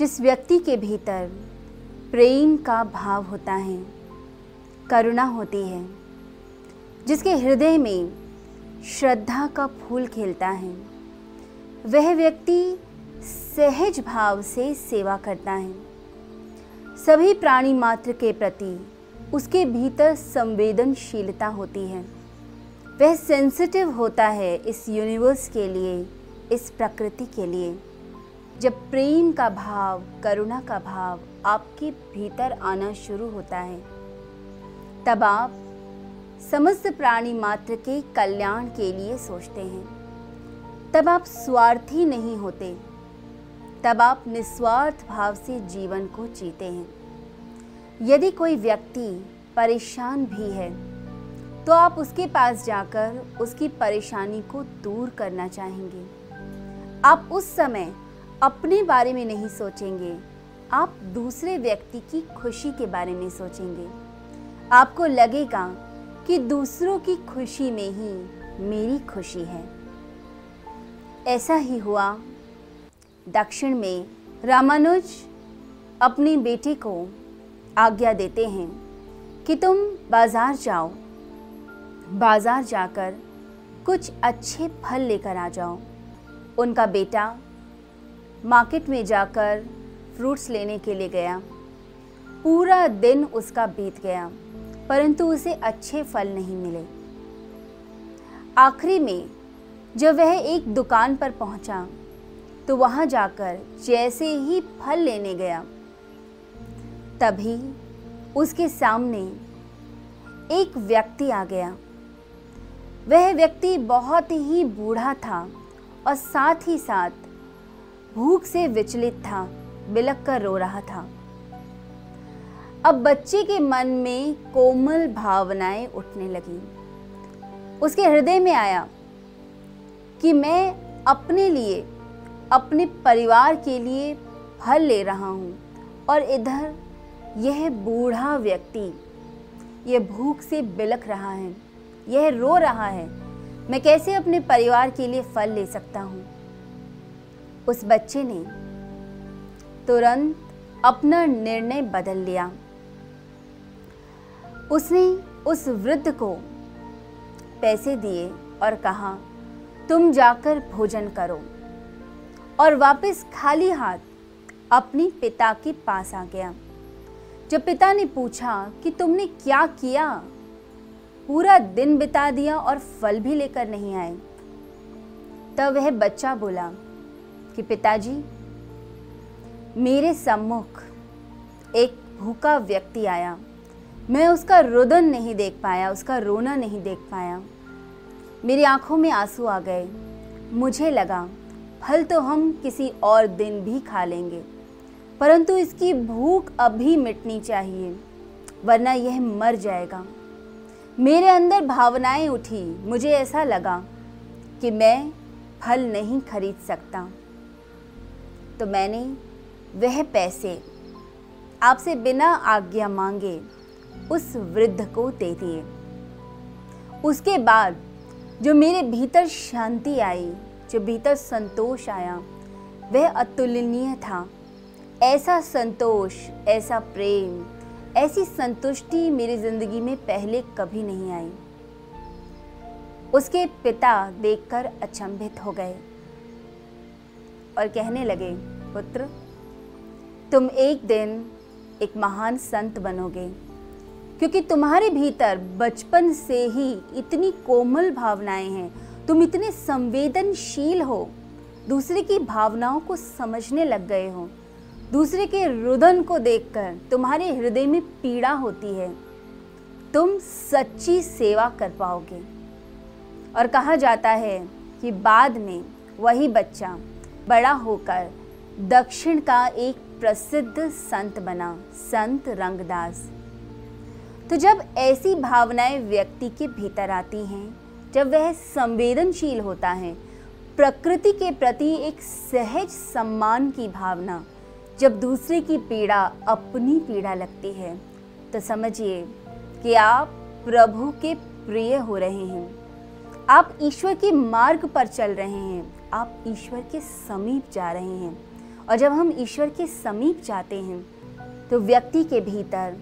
जिस व्यक्ति के भीतर प्रेम का भाव होता है, करुणा होती है, जिसके हृदय में श्रद्धा का फूल खिलता है, वह व्यक्ति सहज भाव से सेवा करता है। सभी प्राणी मात्र के प्रति उसके भीतर संवेदनशीलता होती है। वह सेंसिटिव होता है इस यूनिवर्स के लिए, इस प्रकृति के लिए। जब प्रेम का भाव, करुणा का भाव आपके भीतर आना शुरू होता है, तब आप समस्त प्राणी मात्र के कल्याण के लिए सोचते हैं। तब आप स्वार्थी नहीं होते। तब आप निस्वार्थ भाव से जीवन को जीते हैं। यदि कोई व्यक्ति परेशान भी है तो आप उसके पास जाकर उसकी परेशानी को दूर करना चाहेंगे। आप उस समय अपने बारे में नहीं सोचेंगे। आप दूसरे व्यक्ति की खुशी के बारे में सोचेंगे। आपको लगेगा कि दूसरों की खुशी में ही मेरी खुशी है। ऐसा ही हुआ दक्षिण में रामानुज अपनी बेटी को आज्ञा देते हैं कि तुम बाज़ार जाओ। बाज़ार जाकर कुछ अच्छे फल लेकर आ जाओ। उनका बेटा मार्केट में जाकर फ्रूट्स लेने के लिए गया। पूरा दिन उसका बीत गया, परंतु उसे अच्छे फल नहीं मिले। आखिरी में जब वह एक दुकान पर पहुँचा तो वहाँ जाकर जैसे ही फल लेने गया, तभी उसके सामने एक व्यक्ति आ गया। वह व्यक्ति बहुत ही बूढ़ा था और साथ ही साथ भूख से विचलित था बिलक कर रो रहा था। अब बच्चे के मन में कोमल भावनाएँ उठने लगी। उसके हृदय में आया कि मैं अपने लिए, अपने परिवार के लिए फल ले रहा हूँ और इधर यह बूढ़ा व्यक्ति, यह भूख से बिलख रहा है, यह रो रहा है, मैं कैसे अपने परिवार के लिए फल ले सकता हूँ? उस बच्चे ने तुरंत अपना निर्णय बदल लिया। उसने उस वृद्ध को पैसे दिए और कहा, तुम जाकर भोजन करो और वापस खाली हाथ अपने पिता के पास आ गया। जब पिता ने पूछा कि तुमने क्या किया, पूरा दिन बिता दिया और फल भी लेकर नहीं आए, तब वह बच्चा बोला कि पिताजी, मेरे सम्मुख एक भूखा व्यक्ति आया। मैं उसका रुदन नहीं देख पाया, उसका रोना नहीं देख पाया। मेरी आँखों में आँसू आ गए। मुझे लगा, फल तो हम किसी और दिन भी खा लेंगे, परंतु इसकी भूख अभी मिटनी चाहिए, वरना यह मर जाएगा। मेरे अंदर भावनाएँ उठी। मुझे ऐसा लगा कि मैं फल नहीं खरीद सकता। तो मैंने वह पैसे आपसे बिना आज्ञा मांगे उस वृद्ध को दे दिए। उसके बाद जो मेरे भीतर शांति आई, जो भीतर संतोष आया, वह अतुलनीय था। ऐसा संतोष, ऐसा प्रेम, ऐसी संतुष्टि मेरी ज़िंदगी में पहले कभी नहीं आई। उसके पिता देखकर अचंभित हो गए। और कहने लगे, पुत्र, तुम एक दिन एक महान संत बनोगे, क्योंकि तुम्हारे भीतर बचपन से ही इतनी कोमल भावनाएँ हैं। तुम इतने संवेदनशील हो, दूसरे की भावनाओं को समझने लग गए हो। दूसरे के रुदन को देखकर तुम्हारे हृदय में पीड़ा होती है। तुम सच्ची सेवा कर पाओगे। और कहा जाता है कि बाद में वही बच्चा बड़ा होकर दक्षिण का एक प्रसिद्ध संत बना, संत रंगदास। तो जब ऐसी भावनाएँ व्यक्ति के भीतर आती हैं, जब वह संवेदनशील होता है, प्रकृति के प्रति एक सहज सम्मान की भावना, जब दूसरे की पीड़ा अपनी पीड़ा लगती है तो समझिए कि आप प्रभु के प्रिय हो रहे हैं। आप ईश्वर के मार्ग पर चल रहे हैं। आप ईश्वर के समीप जा रहे हैं। और जब हम ईश्वर के समीप जाते हैं तो व्यक्ति के भीतर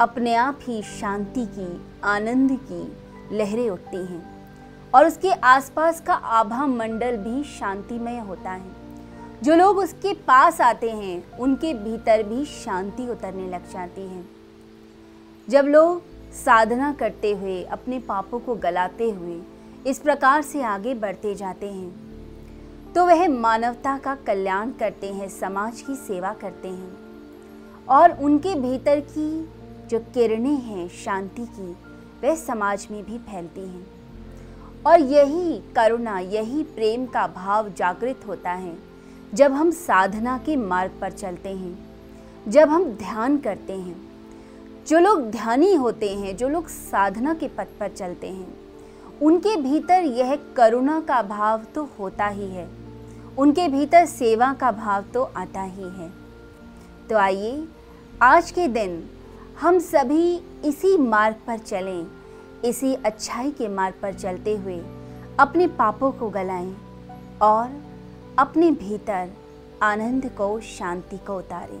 अपने आप ही शांति की, आनंद की लहरें उठती हैं। और उसके आसपास का आभा मंडल भी शांतिमय होता है। जो लोग उसके पास आते हैं, उनके भीतर भी शांति उतरने लग जाती है। जब लोग साधना करते हुए अपने पापों को गलाते हुए इस प्रकार से आगे बढ़ते जाते हैं। तो वह मानवता का कल्याण करते हैं, समाज की सेवा करते हैं और उनके भीतर की जो किरणें हैं, शांति की, वह समाज में भी फैलती हैं। और यही करुणा, यही प्रेम का भाव जागृत होता है, जब हम साधना के मार्ग पर चलते हैं, जब हम ध्यान करते हैं। जो लोग ध्यानी होते हैं, जो लोग साधना के पथ पर चलते हैं उनके भीतर यह करुणा का भाव तो होता ही है। उनके भीतर सेवा का भाव तो आता ही है। तो आइए, आज के दिन हम सभी इसी मार्ग पर चलें, इसी अच्छाई के मार्ग पर चलते हुए अपने पापों को गलाएँ और अपने भीतर आनंद को, शांति को उतारें।